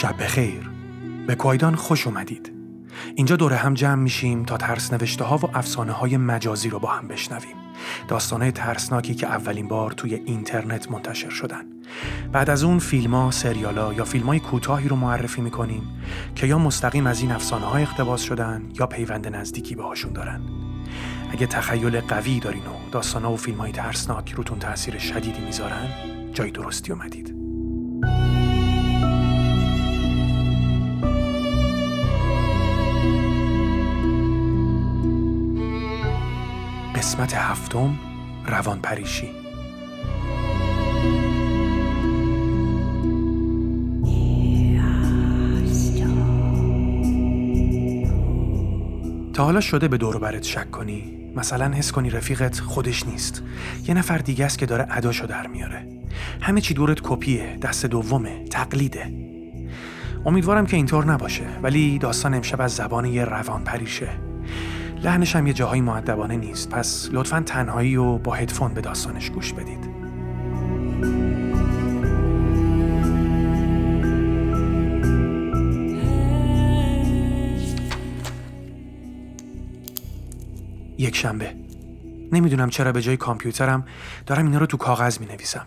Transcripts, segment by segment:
شب بخیر. به کویدان خوش اومدید. اینجا دور هم جمع میشیم تا ترس نوشته ها و افسانه های مجازی رو با هم بشنویم. داستانه ترسناکی که اولین بار توی اینترنت منتشر شدن. بعد از اون فیلم ها، سریال ها یا فیلم های کوتاهی رو معرفی می‌کنیم که یا مستقیم از این افسانه ها اقتباس شدن یا پیوند نزدیکی باهاشون دارن. اگه تخیل قوی دارین و داستان ها و فیلم های ترسناک روتون تاثیر شدیدی می‌ذارن جای درستی اومدید. قسمت هفتم روان پریشی تا حالا شده به دور برت شک کنی؟ مثلا حس کنی رفیقت خودش نیست. یه نفر دیگه است که داره اداشو در میاره. همه چی دورت کپیه دست دومه تقلیده. امیدوارم که اینطور نباشه ولی داستان امشب از زبان یه روان پریشه لحنش هم یه جاهای معدبانه نیست. پس لطفا تنهایی و با هدفون به داستانش گوش بدید. یک شنبه. نمی‌دونم چرا به جای کامپیوترم دارم اینا رو تو کاغذ می نویسم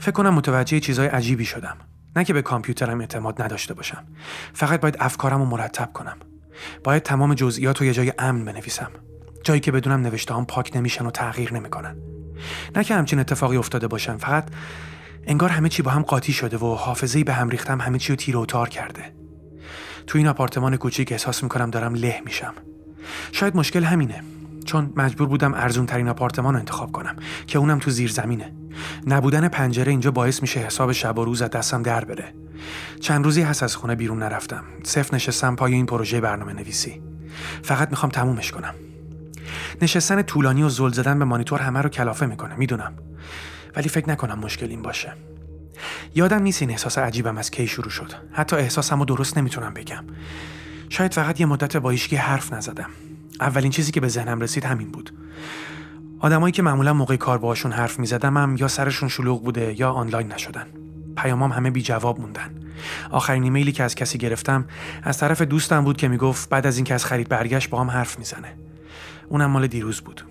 فکر کنم متوجه چیزای عجیبی شدم. نه که به کامپیوترم اعتماد نداشته باشم. فقط باید افکارم رو مرتب کنم. باید تمام جزئیات رو یه جای امن بنویسم. جایی که بدونم نوشته هم پاک نمیشن و تغییر نمی‌کنن. نه که همچین اتفاقی افتاده باشن فقط انگار همه چی با هم قاطی شده و حافظه به هم ریختم همه چی رو تیر و تار کرده. تو این آپارتمان کوچیک احساس می‌کنم دارم له میشم. شاید مشکل همینه. چون مجبور بودم ارزون ترین آپارتمان رو انتخاب کنم که اونم تو زیر زمینه. نبودن پنجره اینجا باعث میشه حساب شب و روز از دستم در بره. چند روزی هست از خونه بیرون نرفتم. صرف نشستم پای این پروژه برنامه نویسی فقط می‌خوام تمومش کنم. نشستن طولانی و زل زدن به مانیتور همه رو کلافه می‌کنه می‌دونم. ولی فکر نکنم مشکل این باشه. یادم نیست این احساس عجیبم از کی شروع شد. حتی احساسم رو درست نمی‌تونم بگم. شاید فقط یه مدت با حرف نزدم. اولین چیزی که به ذهنم رسید همین بود. آدمایی که معمولا موقع کار باهاشون حرف می‌زدم هم یا سرشون شلوغ بوده یا آنلاین نشدن. پیامام همه بی جواب موندن. آخرین ایمیلی که از کسی گرفتم از طرف دوستم بود که می‌گفت بعد از اینکه از خرید برگشت با هم حرف می‌زنه. اونم مال دیروز بود.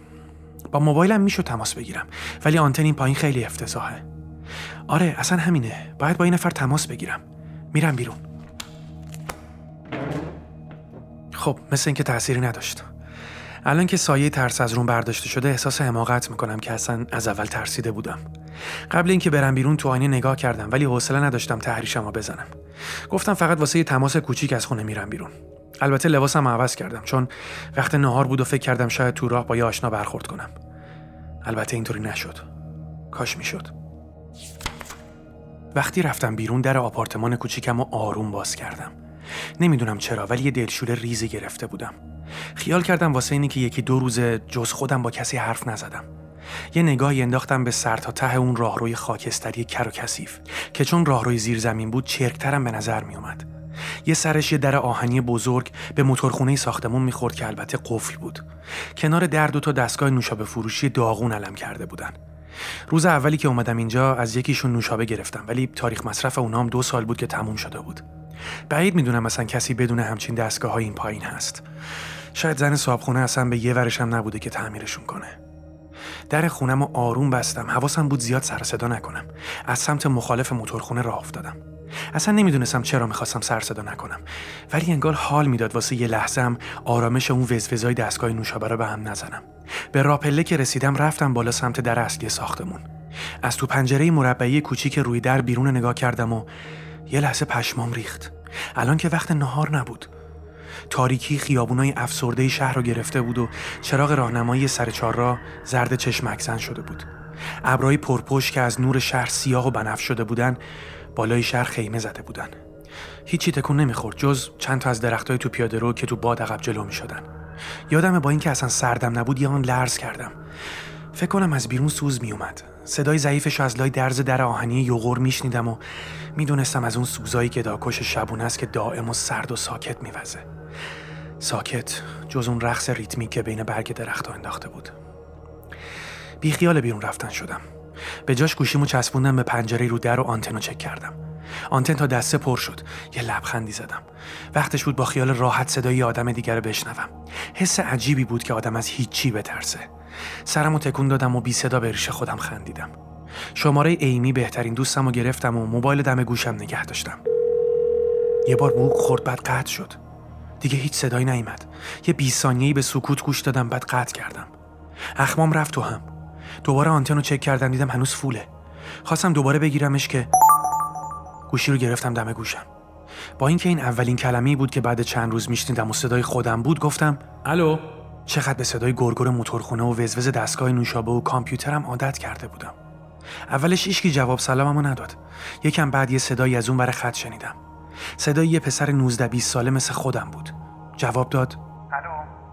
با موبایلم می‌شد تماس بگیرم ولی آنتن این پایین خیلی افتضاحه. آره اصلا همینه. باید با این نفر تماس بگیرم. میرم بیرون. خب مثل اینکه تأثیری نداشت. الان که سایه ترس از روم برداشته شده احساس حماقت می‌کنم که اصلا از اول ترسیده بودم. قبل اینکه برم بیرون تو آینه نگاه کردم ولی حوصله نداشتم تحریشم رو بزنم. گفتم فقط واسه یه تماس کوچیک از خونه میرم بیرون. البته لباسم عوض کردم چون وقت نهار بود و فکر کردم شاید تو راه با یه آشنا برخورد کنم. البته اینطوری نشد. کاش می‌شد. وقتی رفتم بیرون در آپارتمان کوچیکم و آروم باز کردم. نمی‌دونم چرا ولی یه دلشور ریزی گرفته بودم. خیال کردم واسه اینی که یکی دو روز جز خودم با کسی حرف نزدم یه نگاهی انداختم به سر تا ته اون راهروی خاکستری کر و کثیف که چون راهروی زیر زمین بود چرکترم به نظر می اومد. یه سرش یه در آهنی بزرگ به موتورخونه ساختمون می‌خورد که البته قفل بود. کنار در دو تا دستگاه نوشابه فروشی داغون علم کرده بودن. روز اولی که اومدم اینجا از یکیشون نوشابه گرفتم ولی تاریخ مصرف اونام دو سال بود که تموم شده بود. بعید می‌دونم مثلا کسی بدون همچین دستگاه های این پایین هست. شاید زن صابخونه اصلا به یه ورشم نبوده که تعمیرشون کنه. در خونم و آروم بستم. حواسم بود زیاد سر صدا نکنم. از سمت مخالف موتورخونه راه افتادم. اصلا نمی‌دونستم چرا می‌خواستم سر صدا نکنم. ولی انگار حال می‌داد واسه یه لحظه آرامش اون وزوزای دستگاه نوشابه رو به هم نزنم. به راپله که رسیدم رفتم بالا سمت در اصلی ساختمون. از تو پنجره مربعی کوچیک روی در بیرون نگاه کردم و یه لحظه پشمام ریخت. الان که وقت نهار نبود. تاریکی خیابونای افسرده شهر رو گرفته بود و چراغ راهنمایی سر چهارراه زرد چشمکزن شده بود. ابرهای پرپشت که از نور شهر سیاه و بنفش شده بودن بالای شهر خیمه زده بودن. هیچی تکون نمی‌خورد جز چند تا از درختای تو پیاده رو که تو باد عقب جلو می‌شدن. یادم با اینکه اصلا سردم نبود یه آن لرز کردم. فکر کنم از بیرون سوز میومد. صدای ضعیفش از لای درز در آهنی یوغور میشنیدم و می‌دونستم از اون سوزایی که داکش شبونه است که دائم و سرد و ساکت میوزه. ساکت جز اون رقص ریتمیک که بین برگ درختها انداخته بود. بی خیال بیرون رفتن شدم. به جاش گوشیمو چسبوندم به پنجره رو در و آنتنو چک کردم. آنتن تا دسته پر شد. یه لبخندی زدم. وقتش بود با خیال راحت صدای آدم دیگر رو بشنوم. حس عجیبی بود که آدم از هیچی بترسه. سرم و تکون دادم و بی صدا به ریش خودم خندیدم. شماره ایمی بهترین دوستم رو گرفتم و موبایل دم گوشم نگه داشتم. یه بار بوق خورد بعد قطع شد. دیگه هیچ صدایی نیامد یه 20 ثانیه‌ای به سکوت گوش دادم بعد قطع کردم. اخمام رفت تو هم. دوباره آنتن رو چک کردم دیدم هنوز فوله. خواستم دوباره بگیرمش که گوشی رو گرفتم دم گوشم. با اینکه این اولین کلمه‌ای بود که بعد چند روز میشنیدم و صدای خودم بود گفتم الو؟ چقدر به صدای گرگر موتورخونه و وزوز دستگاه نوشابه و کامپیوترم عادت کرده بودم. اولش ایشکی جواب سلاممو نداد. یکم بعد یه صدایی از اون بر خط شنیدم. صدای یه پسر 19 20 ساله مثل خودم بود. جواب داد. الو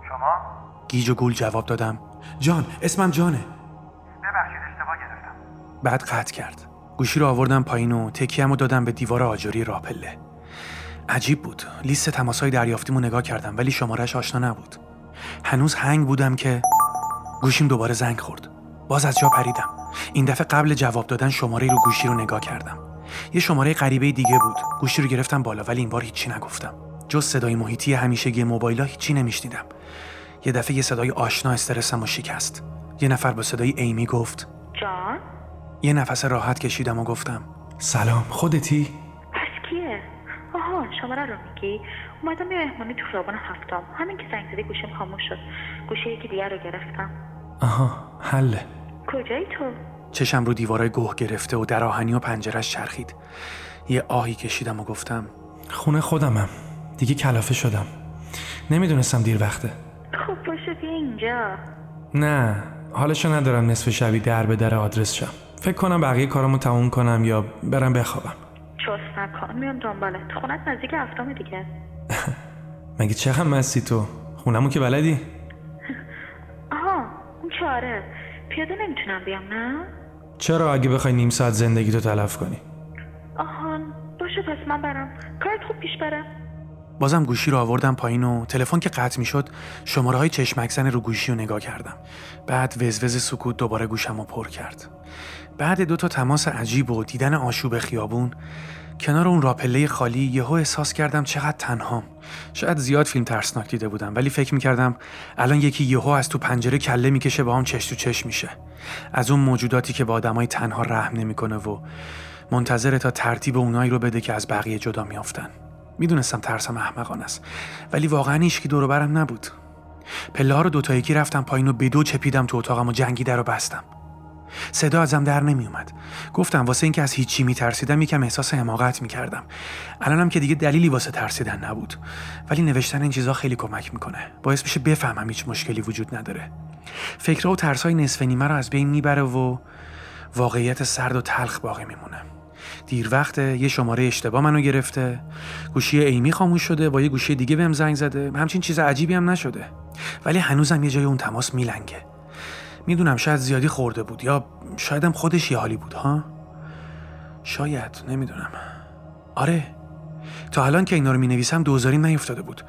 شما؟ گیج و گول جواب دادم. جان اسمم جانه. ببخشید اشتباه گرفتم. بعد قطع کرد. گوشی رو آوردم پایین و تکیه‌مو و دادم به دیوار آجری راپله عجیب بود. لیست تماسهای دریافتیمو نگاه کردم ولی شمارش آشنا نبود. هنوز هنگ بودم که گوشیم دوباره زنگ خورد. باز از جا پریدم. این دفعه قبل جواب دادن شماره رو گوشی رو نگاه کردم. یه شماره غریبه دیگه بود. گوشی رو گرفتم بالا ولی این بار هیچی نگفتم. جز صدای محیطی همیشگی موبایلا هیچی نمیشنیدم. یه دفعه یه صدای آشنا استرسم و شکست. یه نفر با صدای ایمی گفت جان؟ یه نفس راحت کشیدم و گفتم سلام خودتی؟ پس کیه؟ آها شماره رو میگی؟ اومدم یه مهمانی تو خیابان هفتم. همین که زنگ زدی گوشیم خاموش شد. گوشه یکی دیگر رو گرفتم. آها حله. کجایی تو؟ چشم رو دیوارای گوه گرفته و در آهنی و پنجرش چرخید. یه آهی کشیدم و گفتم خونه خودمم. دیگه کلافه شدم. نمی‌دونستم دیر وقته. خب باشه بیا اینجا. نه حالشو ندارم نصف شبی در به در آدرس شم. فکر کنم بقیه کارامو تموم کنم یا برم بخوابم. چست نکن میام دنبالت. خونت نزدیک هفتم دیگه. مگه چقدر مستی تو؟ خونمو که بلدی؟ آها اون چاره پیاده نمی‌تونم بیام نه؟ چرا اگه بخوای نیم ساعت زندگی تو تلف کنی؟ آهان باشه پس من برم. کارت خوب پیش بره. بازم گوشی رو آوردم پایین و تلفن که قطع می‌شد شماره های چشمک زن رو گوشی رو نگاه کردم. بعد وزوز سکوت دوباره گوشم رو پر کرد. بعد دو تا تماس عجیب و دیدن آشوب خیابون. کنار اون راپله خالی یهو احساس کردم چقدر تنهام. شاید زیاد فیلم ترسناک دیده بودم ولی فکر می‌کردم الان یکی یهو از تو پنجره کله می‌کشه با هم چش تو چش میشه. از اون موجوداتی که با آدمای تنها رحم نمی‌کنه و منتظر تا ترتیب اونایی رو بده که از بقیه جدا میافتن. می‌دونستم ترسم احمقانه است ولی واقعا هیچکی دور برم نبود. پله ها رو دوتا یکی رفتم پایین و به دو چپیدم تو اتاقم و جنگی در رو بستم. صدا ازم در نمی اومد گفتم واسه اینکه از هیچی میترسیدم یکم احساس حماقت می‌کردم. الانم که دیگه دلیلی واسه ترسیدن نبود. ولی نوشتن این چیزا خیلی کمک می‌کنه. باعث میشه بفهمم هیچ مشکلی وجود نداره. فکرها و ترسای نصف نیمه رو از بین می‌بره و واقعیت سرد و تلخ باقی میمونه. دیر وقته یه شماره اشتباه منو گرفته. گوشی ایمی خاموش شده با یه گوشی دیگه بهم زنگ زده. همچین چیز عجیبی هم نشده. ولی هنوزم یه جای اون تماس میلنگه. می‌دونم شاید زیادی خورده بود یا شایدم خودش یه حالی بود ها؟ شاید نمی‌دونم. آره. تا الان که اینا رو می نویسم دوزاری نیفتاده بود.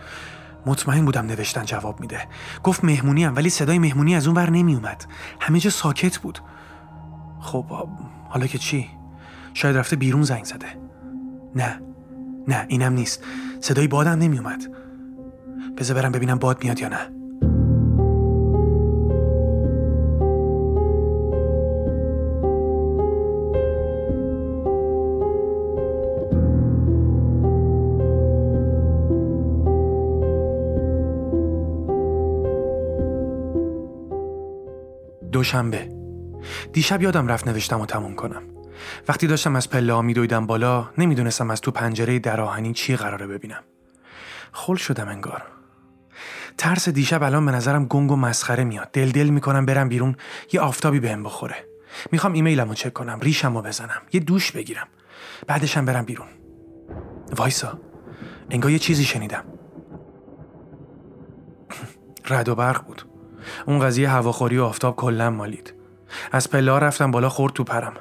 مطمئن بودم نوشتن جواب میده. گفت مهمونی هم ولی صدای مهمونی از اون ور نمی اومد همه جا ساکت بود. خب حالا که چی؟ شاید رفته بیرون زنگ زده. نه. نه اینم نیست. صدای بادم نمی اومد بذار برم ببینم باد میاد یا نه. دوشنبه. دیشب یادم رفت نوشتم و تموم کنم. وقتی داشتم از پله ها میدویدم بالا نمی‌دونستم از تو پنجره در آهنین چی قراره ببینم. خل شدم انگار. ترس دیشب الان به نظرم گنگ و مسخره میاد. دل دل می‌کنم برم بیرون یه آفتابی بهم بخوره. می‌خوام ایمیلمو چک کنم ریشمو بزنم یه دوش بگیرم. بعدشم برم بیرون. وایسا. انگار یه چیزی شنیدم. رد و برق بود. اون قضیه هواخوری و آفتاب کلا مالید. از پله رفتم بالا خورد تو پرم.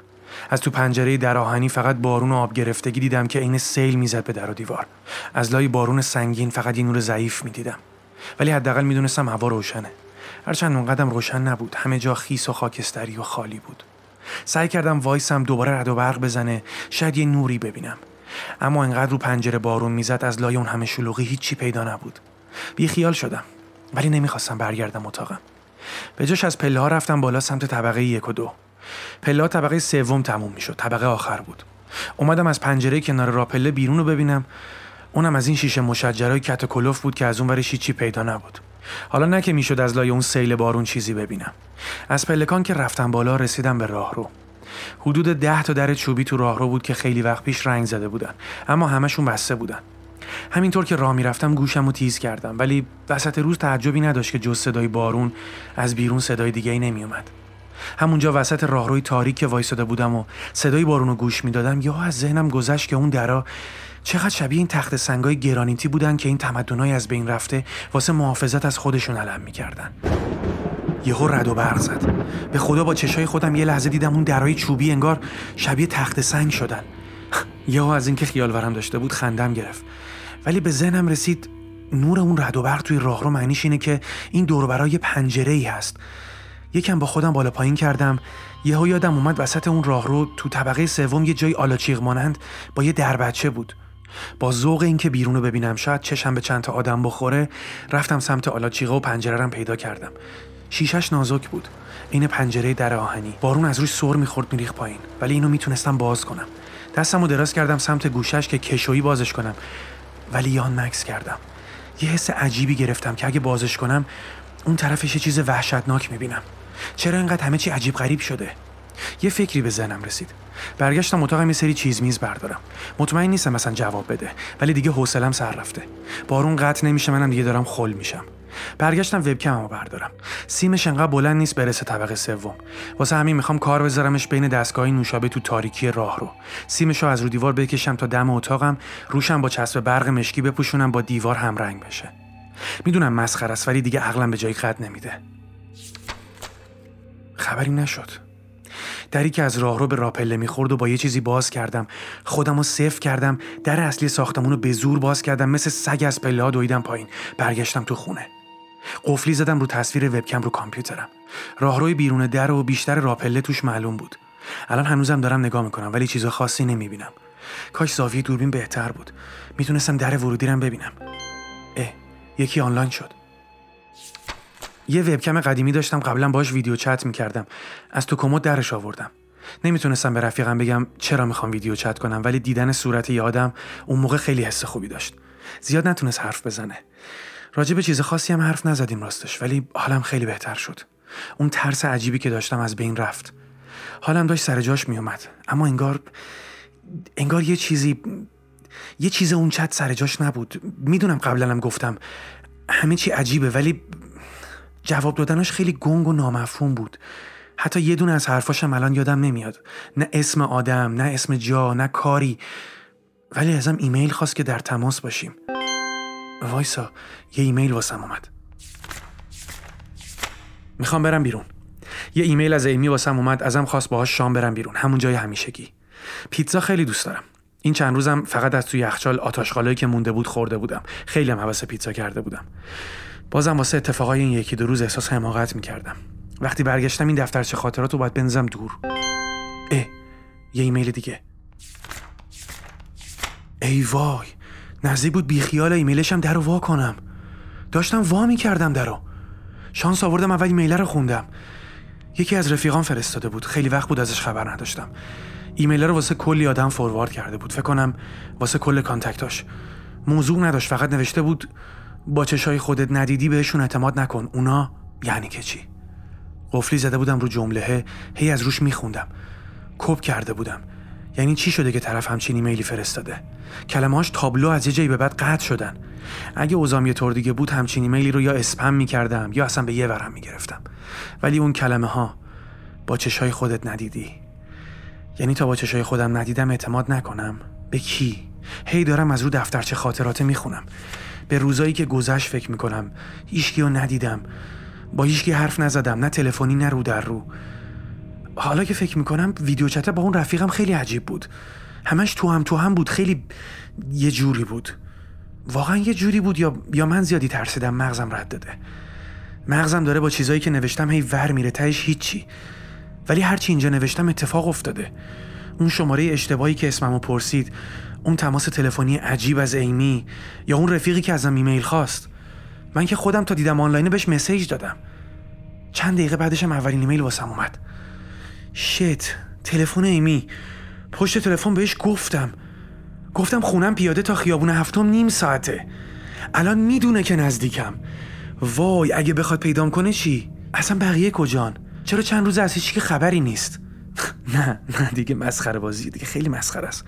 از تو پنجره در آهنی فقط بارون و آب گرفتگی دیدم که عین سیل می‌زد به در و دیوار. از لای بارون سنگین فقط یه نور ضعیف می‌دیدم. ولی حداقل می‌دونستم هوا روشنه. هرچند اونقدم روشن نبود همه جا خیس و خاکستری و خالی بود. سعی کردم وایسم دوباره رد و برق بزنه شاید یه نوری ببینم. اما انقدر رو پنجره بارون می‌زد از لای اون همه شلوغی هیچی پیدا نبود. بی خیال شدم. ولی نمی‌خواستم برگردم اتاقم. به جاش از پله ها رفتم بالا سمت طبقه یک و دو. پله ها طبقه سوم تموم می‌شد طبقه آخر بود. اومدم از پنجره کنار راپله بیرون رو ببینم. اونم از این شیشه مشجرای کت بود که از اون ورش چی پیدا نبود. حالا نه که می‌شد از لای اون سیل بارون چیزی ببینم. از پلکان که رفتم بالا رسیدم به راهرو. حدود ده تا در چوبی تو راهرو بود که خیلی وقت پیش رنگ زده بودن. اما همشون بسته بودن. همینطور که راه می‌رفتم گوشم رو تیز کردم ولی وسط روز تعجبی نداشت که جز صدای بارون از بیرون صدای دیگه ای نمیومد همونجا وسط راهروی تاریک که وایساده بودم و صدای بارون رو گوش می‌دادم یا از ذهنم گذشت که اون درا چقدر شبیه این تخت سنگای گرانیتی بودن که این تمدنای از بین رفته واسه محافظت از خودشون علم می‌کردن. یهو رد و برق زد. به خدا با چشای خودم یه لحظه دیدم اون درای چوبی انگار شبیه تخت سنگ شدن. یهو از اینکه خیال ورم داشته بود خندم گرفت. ولی به ذهنم رسید نور اون رد و برق توی راهرو معنیش اینه که این دور برای پنجره ای هست. یکم با خودم بالا پایین کردم یهو یادم اومد وسط اون راهرو تو طبقه سوم یه جای آلاچیق مانند با یه دربچه بود. با ذوق اینکه بیرون رو ببینم شاید چشم به چند تا آدم بخوره رفتم سمت آلاچیقه و پنجره رم پیدا کردم. شیشش نازک بود. این پنجره در آهنی. بارون از روش سر می‌خورد میریخ پایین. ولی اینو می‌تونستم باز کنم. دستم رو دراز کردم سمت گوشش که کشویی بازش کنم. ولی یان مکس کردم. یه حس عجیبی گرفتم که اگه بازش کنم اون طرفش یه چیز وحشتناک می‌بینم. چرا اینقدر همه چی عجیب غریب شده؟ یه فکری به ذهنم رسید. برگشتم اتاقم یه سری چیز میز بردارم. مطمئن نیستم مثلا جواب بده ولی دیگه حوصلم سر رفته. بارون قطع نمیشه منم دیگه دارم خل میشم. برگشتم وبکممو بردارم. سیمش انقدر بلند نیست برسه طبقه سوم. واسه همین می‌خوام کار بذارمش بین دستگاه نوشابه تو تاریکی راه رو. سیمشو از رو دیوار بکشم تا دم اتاقم روشم با چسب برق مشکی بپوشونم با دیوار همرنگ بشه. می‌دونم مسخره است ولی دیگه عقلم به جای قد نمیده. خبری نشد. دری که از راهرو به راپله می‌خورد و با یه چیزی باز کردم. خودم رو صفر کردم در اصلی ساختمون رو به زور باز کردم مثل سگ از پله ها دویدم پایین. برگشتم تو خونه. قفلی زدم رو تصویر وبکم رو کامپیوترم. راهروی بیرون در و بیشتر راپله توش معلوم بود. الان هنوزم دارم نگاه می‌کنم ولی چیز خاصی نمی‌بینم. کاش زاویه دوربین بهتر بود. می‌تونستم در ورودی رم ببینم. اه یکی آنلاین شد. یه وبکم قدیمی داشتم قبلا باش ویدیو چت می‌کردم. از تو کمد درش آوردم. نمی‌تونستم به رفیقم بگم چرا می‌خوام ویدیو چت کنم ولی دیدن صورت یادم اون موقع خیلی حس خوبی داشت. زیاد نتونست حرف بزنه. راجع به چیز خاصی هم حرف نزدیم راستش ولی حالم خیلی بهتر شد. اون ترس عجیبی که داشتم از بین رفت. حالم داشت سر جاش میومد اما انگار انگار یه چیزی یه چیز اون چت سر جاش نبود. می‌دونم قبلا هم گفتم همه چی عجیبه ولی جواب دادنش خیلی گنگ و نامفهوم بود. حتی یه دونه از حرفاشم الان یادم نمیاد. نه اسم آدم نه اسم جا نه کاری. ولی ازم ایمیل خواست که در تماس باشیم. وایسا یه ایمیل واسم اومد. می‌خوام برم بیرون. یه ایمیل از ایمی واسم اومد ازم خواست باهاش شام برم بیرون همون جای همیشگی. پیتزا خیلی دوست دارم. این چند روزم فقط از توی یخچال آتاشخالایی که مونده بود خورده بودم. خیلی هم حواس پیتزا کرده بودم. بازم واسه اتفاقای این یکی دو روز احساس حماقت می‌کردم. وقتی برگشتم این دفترچه خاطرات رو باید بنزم دور. اه یه ایمیل دیگه. ای وای. نزدیک بود بیخیال ایمیلشم در رو وا کنم. داشتم وا می‌کردم درو شانس آوردم اول ایمیل رو خوندم. یکی از رفیقان فرستاده بود. خیلی وقت بود ازش خبر نداشتم. ایمیل رو واسه کلی آدم فوروارد کرده بود. فکر کنم واسه کل کانتکتاش. موضوع نداشت. فقط نوشته بود با چشای خودت ندیدی بهشون اعتماد نکن. اونا یعنی که چی؟ قفلی زده بودم رو جمله هی از روش میخوندم. کپ کرده بودم. یعنی چی شده که طرف همچین ایمیلی فرستاده؟ کلمهاش تابلو از یه جایی به بعد قطع شدن. اگه اوزام یه طور دیگه بود همچین ایمیلی رو یا اسپم می‌کردم یا اصلا به یه ورم می‌گرفتم. ولی اون کلمه ها با چشای خودت ندیدی. یعنی تا با چشای خودم ندیدم اعتماد نکنم. به کی؟ هی دارم از رو دفترچه خاطراته می‌خونم. به روزایی که گذشت فکر می‌کنم هیچکی رو ندیدم. با هیچکی حرف نزدم نه تلفنی نه رو در رو. حالا که فکر می‌کنم ویدیو چته با اون رفیقم خیلی عجیب بود. همش تو هم تو هم بود. خیلی یه جوری بود. واقعا یه جوری بود یا, یا من زیادی ترسیدم مغزم رد داده. مغزم داره با چیزایی که نوشتم هی ور میره تهش هیچی. ولی هرچی اینجا نوشتم اتفاق افتاده. اون شماره اشتباهی که اسممو پرسید اون تماس تلفنی عجیب از ایمی یا اون رفیقی که ازم ایمیل خواست. من که خودم تا دیدم آنلاین بهش مسیج دادم. چند دقیقه بعدشم اولین ایمیل واسم اومد. شت تلفن ایمی. پشت تلفن بهش گفتم. گفتم خونم پیاده تا خیابون هفتم نیم ساعته. الان می‌دونه که نزدیکم. وای اگه بخواد پیدام کنه چی؟ اصلا بقیه کجان؟ چرا چند روز از هیچی که خبری نیست؟ نه نه دیگه مسخره بازی دیگه خیلی مسخره است.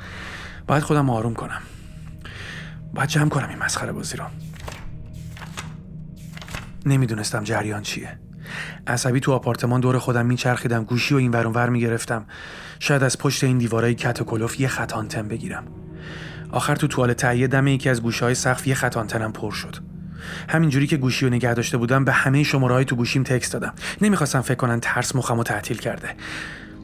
باید خودم آروم کنم. باید جمع کنم این مسخره بازی رو. نمی‌دونستم جریان چیه. عصبی تو آپارتمان دور خودم میچرخیدم گوشی و این ور ور می‌گرفتم. شاید از پشت این دیوارای کت و کلوف یه خط آنتن بگیرم. آخر تو توال تهیه دم یکی از گوشه های سقف یه خط آنتنم پر شد. همینجوری که گوشی رو نگه داشته بودم به همه شماره تو گوشیم تکست دادم. نمی‌خواستم فکر کنن ترس مخمو تعطیل کرده.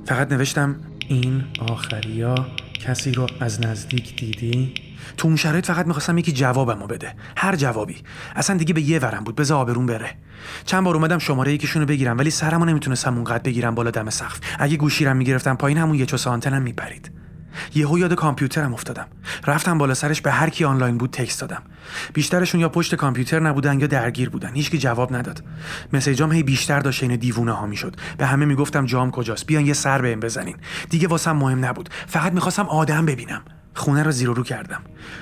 فقط نوشتم این آخریا کسی رو از نزدیک دیدی؟ تو اون شرایط فقط می‌خواستم یکی جوابمو بده. هر جوابی. اصلا دیگه به یه ورم بود. بذار آبرون بره. چند بار اومدم شماره یکیشونو بگیرم ولی سرمو نمی‌تونستم اونقدر بگیرم بالا دم سقف. اگه گوشیرم می‌گرفتم پایین همون یه چوس آنتنم میپرید. یهو یاد کامپیوترم افتادم. رفتم بالا سرش به هر کی آنلاین بود تکست دادم. بیشترشون یا پشت کامپیوتر نبودن یا درگیر بودن. هیچکی جواب نداد. مسیجام هی بیشتر داشت این دیوونه ها می‌شد. به همه می‌گفتم جام کجاست؟ بیان یه سر بهم بزنین. دیگه واسم مهم نبود. فقط می‌خواستم آدم ببینم. خونه رو زیر رو کردم.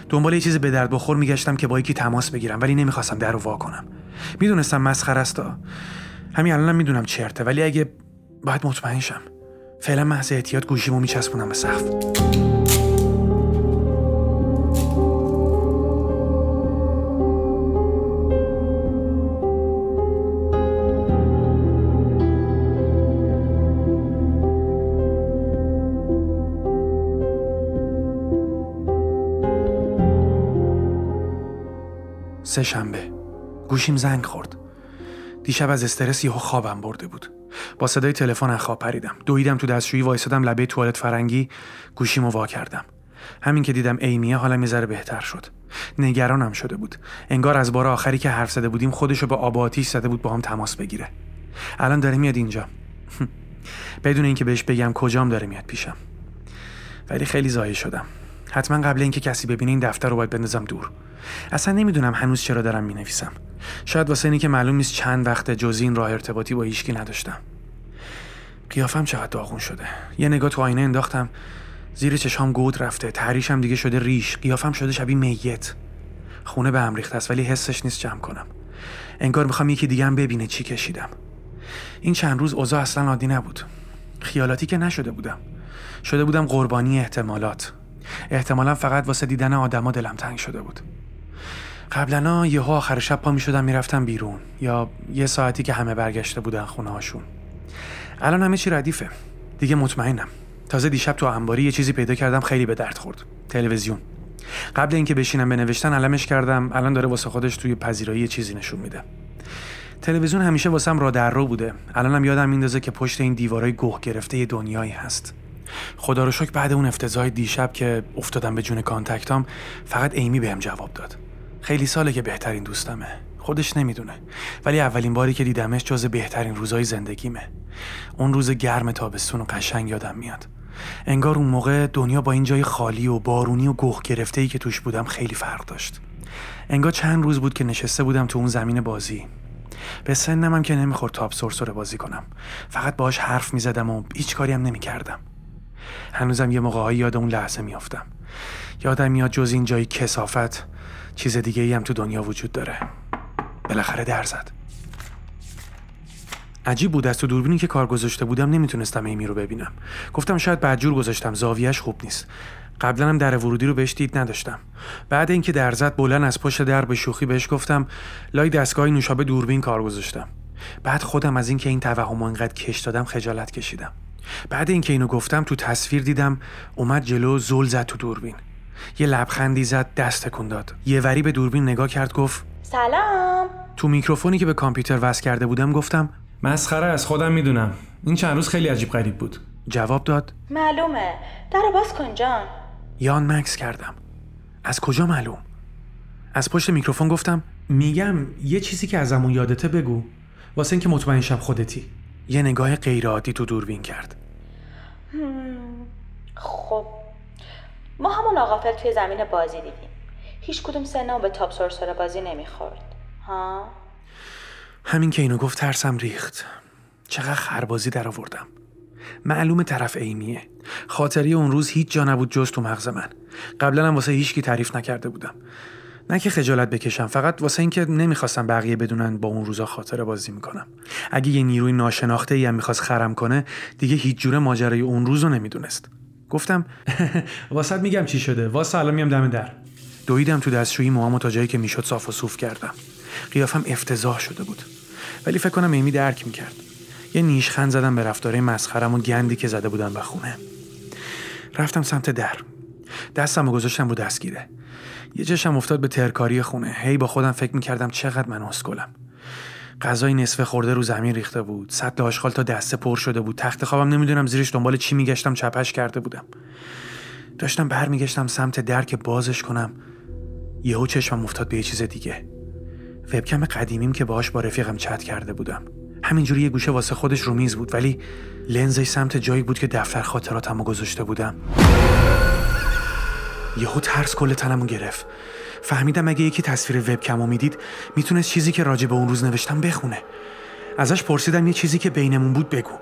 دنبال یه چیز به درد بخور میگشتم که با یکی تماس بگیرم ولی نمی‌خواستم در رو وا کنم. می‌دونستم مسخره است همین الانم می‌دونم چرته ولی اگه باید مطمئن شم. فعلا محض احتیاط گوشیمو میچسبونم به سقف. سه شنبه گوشیم زنگ خورد. دیشب از استرس یهو خوابم برده بود. با صدای تلفن از خواب پریدم. دویدم تو دستشویی وایسادم لبه توالت فرنگی گوشیمو وا کردم. همین که دیدم ایمیه حالا میذره بهتر شد. نگرانم شده بود. انگار از بار آخری که حرف زده بودیم خودشو با آب آتیش زده بود با هم تماس بگیره. الان داره میاد اینجا. بدون اینکه بهش بگم کجام داره میاد پیشم. ولی خیلی زایه شدم. حتما قبل اینکه کسی ببینه این دفتر رو باید بندازم دور. اصلا نمی‌دونم هنوز چرا دارم می‌نویسم. شاید واسه اینی که معلوم نیست چند وقت جزی این راه ارتباطی با هیچکی نداشتم. قیافم چقدر داغون شده. یه نگاه تو آینه انداختم. زیر چشام گود رفته. تحریشم دیگه شده ریش. قیافم شده شبیه میت. خونه به هم ریخته است ولی حسش نیست جمع کنم. انگار می‌خوام یکی دیگه هم ببینه چی کشیدم. این چند روز اوضاع اصلا عادی نبود. خیالاتی که نشده بودم. شده بودم قربانی احتمالات. احتمالا فقط واسه دیدن آدما دلم تنگ شده بود. قبلا یهو آخر شب پا می شدم می‌رفتم بیرون یا یه ساعتی که همه برگشته بودن خونه هاشون الان همه چی ردیفه. دیگه مطمئنم. تازه دیشب تو انباری یه چیزی پیدا کردم خیلی به درد خورد. تلویزیون. قبل اینکه بشینم به نوشتن علمش کردم الان داره واسه خودش توی پذیرایی چیزی نشون میده. تلویزیون همیشه واسم را در رو بوده. الانم یادم میندازه که پشت این دیوارای گوه گرفته یه دنیایی هست. خدا رو شکر بعد اون افتضاح دیشب که افتادم به جون کانتکتام فقط ایمی بهم جواب داد. خیلی ساله که بهترین دوستمه. خودش نمی‌دونه. ولی اولین باری که دیدمش جز بهترین روزای زندگیمه. اون روز گرم تابستون و قشنگ یادم میاد. انگار اون موقع دنیا با این جای خالی و بارونی و گوه گرفته ای که توش بودم خیلی فرق داشت. انگار چند روز بود که نشسته بودم تو اون زمین بازی. به سنم هم که نمی‌خورد تاپ سرسره بازی کنم. فقط باش حرف می‌زدم و هیچ کاری هم نمی‌کردم. هنوزم یه موقعهایی یاد اون لحظه میافتم. یادم میاد جز این جای کسافت چیز دیگه ای هم تو دنیا وجود داره. بالاخره در زد. عجیب بود از تو دوربینی که کار گذاشته بودم نمی‌تونستم ایمی رو ببینم. گفتم شاید بدجور گذاشتم زاویهش خوب نیست. قبلا هم در ورودی رو بهش دید نداشتم. بعد اینکه در زد بلند از پشت در به شوخی بهش گفتم لای دستگاه نوشابه دوربین کار گذاشتم. بعد خودم از اینکه این توهم انقدر کش دادم خجالت کشیدم. بعد اینکه اینو گفتم تو تصویر دیدم اومد جلو زل زد تو دوربین. یه لبخندی زد دست تکون داد. یه وری به دوربین نگاه کرد گفت سلام. تو میکروفونی که به کامپیوتر وصل کرده بودم گفتم مسخره از خودم می‌دونم. این چند روز خیلی عجیب غریب بود. جواب داد معلومه. در باز کن جان. یان مکس کردم. از کجا معلوم؟ از پشت میکروفون گفتم میگم یه چیزی که ازمون یادته بگو. واسه اینکه مطمئن شم خودتی. یه نگاه غیرعادی تو دوربین کرد. خب ما همون آقافل توی زمین بازی دیدیم. هیچ کدوم سنمون به تاپ سورسور بازی نمی‌خورد. ها؟ همین که اینو گفت ترسم ریخت. چقدر خربازی در آوردم. معلوم طرف ایمیه. خاطری اون روز هیچ جا نبود جز تو مغز من. قبلا هم واسه هیچکی تعریف نکرده بودم. نه که خجالت بکشم فقط واسه اینکه نمی‌خواستم بقیه بدونن با اون روزا خاطره بازی می‌کنم. اگه یه نیروی ناشناخته ای هم می‌خواست خرم کنه دیگه هیچ جوره ماجرای اون روزو نمی‌دونست. گفتم واسط میگم چی شده. واسه الان میام دم در. دویدم تو دستشویی موامو تا جایی که می‌شد صاف و صوف کردم. قیافم افتضاح شده بود. ولی فکر کنم ایمی درک می‌کرد. یه نیشخند زدم به رفتاره مسخرم و گندی که زده بودم به خونه. رفتم سمت در. دستم رو گذاشتم رو دستگیره. یه چشم افتاد به ترکاری خونه. هی با خودم فکر می‌کردم چقدر من اسکلم. غذای نصف خورده رو زمین ریخته بود. سطل آشغال تا دسته پر شده بود. تخت خوابم نمی‌دونم زیرش دنبال چی میگشتم چپش کرده بودم. داشتم برمیگشتم سمت در که بازش کنم. یهو چشمم افتاد به یه چیز دیگه. وبکم قدیمیم که باهاش با رفیقم چت کرده بودم. همینجوری یه گوشه واسه خودش رو میز بود. ولی لنزش سمت جایی بود که دفتر خاطراتم گذاشته بودم. یهو ترس کل تنمو گرفت. فهمیدم اگه یکی تصویر وبکمو می‌دید می‌تونست چیزی که راجع به اون روز نوشتم بخونه. ازش پرسیدم یه چیزی که بینمون بود بگو.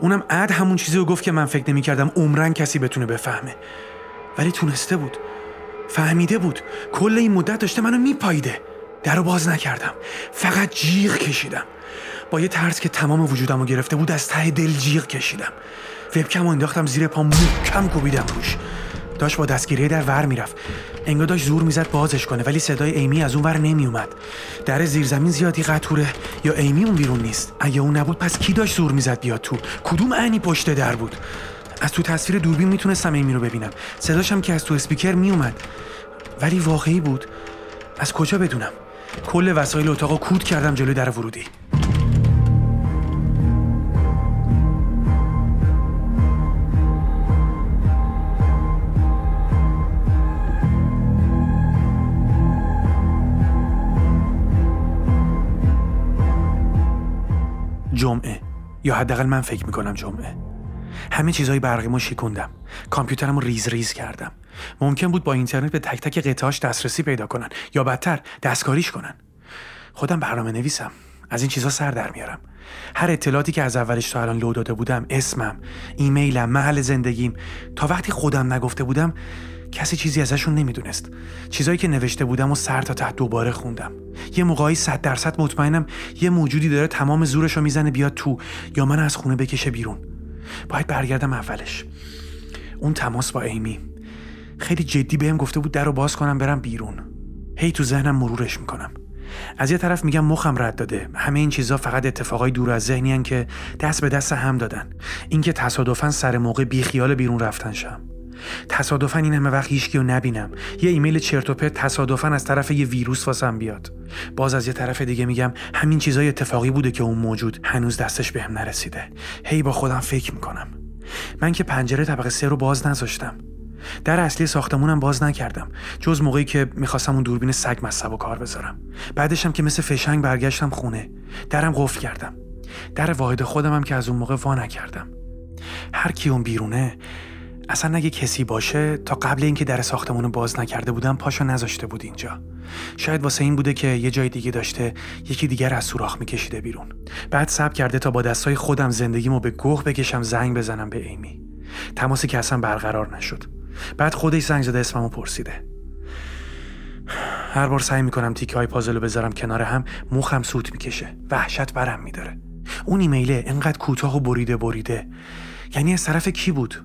اونم اد همون چیزی رو گفت که من فکر نمی‌کردم عمرن کسی بتونه بفهمه. ولی تونسته بود. فهمیده بود. کل این مدت داشته منو میپاییده. در باز نکردم. فقط جیغ کشیدم. با یه ترس که تمام وجودم رو گرفته بود از ته دل جیغ کشیدم. وبکم انداختم زیر پا محکم کوبیدم روش. داشت با دستگیری در ور می‌رفت. انگار داشت زور می‌زد بازش کنه ولی صدای ایمی از اون ور نمیومد در زیرزمین زیادی قطوره. یا ایمی اون بیرون نیست؟ اگه اون نبود پس کی داشت زور می‌زد بیاد تو؟ کدوم عنی پشت در بود؟ از تو تصویر دوربین می‌تونستم ایمی رو ببینم. صداشم که از تو اسپیکر میومد ولی واقعی بود؟ از کجا بدونم؟ کل وسایل اتاق کود کردم جلوی در ورودی. جمعه. یا حداقل من فکر می‌کنم جمعه. همه چیزهای برقیمو شیکوندم کامپیوترمو ریز ریز کردم. ممکن بود با اینترنت به تک تک قطعاش دسترسی پیدا کنن. یا بدتر دستکاریش کنن. خودم برنامه نویسم. از این چیزها سر در میارم. هر اطلاعاتی که از اولش تا الان لو داده بودم اسمم ایمیلم محل زندگیم. تا وقتی خودم نگفته بودم کسی چیزی ازشون نمی‌دونست. چیزایی که نوشته بودم و سر تا ته دوباره خوندم. یه موقعی صد درصد مطمئنم یه موجودی داره تمام زورش رو می‌زنه بیاد تو یا من از خونه بکشه بیرون. باید برگردم اولش. اون تماس با ایمی. خیلی جدی بهم گفته بود در رو باز کنم برم بیرون. هی تو ذهنم مرورش می‌کنم. از یه طرف میگم مخم رد داده. همه این چیزا فقط اتفاقای دور از ذهنی که دست به دست هم دادن. اینکه تصادفا سر موقع بیخیال بیرون رفتن شم. تصادفا این همه وقت هیچکی نبینم. یه ایمیل چرت و تصادفا از طرف یه ویروس واسم بیاد. باز از یه طرف دیگه میگم همین چیزای اتفاقی بوده که اون موجود هنوز دستش بهم به نرسیده. هی با خودم فکر می‌کنم. من که پنجره طبقه سه رو باز نذاشتم. در اصلی ساختمونم باز نکردم. جز موقعی که می‌خواستم اون دوربین سگ مصب و کار بذارم. بعدشم که مثل فشنگ برگشتم خونه. درم قفل کردم. در واحد خودمم که از اون موقع وا نکردم. هر کی اون بیرونه اصلا اگه کسی باشه تا قبل اینکه در ساختمون باز نکرده بودم پاشو نذاشته بود اینجا. شاید واسه این بوده که یه جای دیگه داشته یکی دیگر از سوراخ میکشیده بیرون. بعد سب کرده تا با دستای خودم زندگیمو به گوه بکشم زنگ بزنم به ایمی. تماسی که اصلا برقرار نشد. بعد خودش زنگ زده اسممو پرسیده. هر بار سعی می‌کنم تیکه های پازل بذارم کنار هم موخم سوت می‌کشه. وحشت برم میداره. اون ایمیله انقدر کوتاه و بریده بریده. یعنی از طرف کی بود؟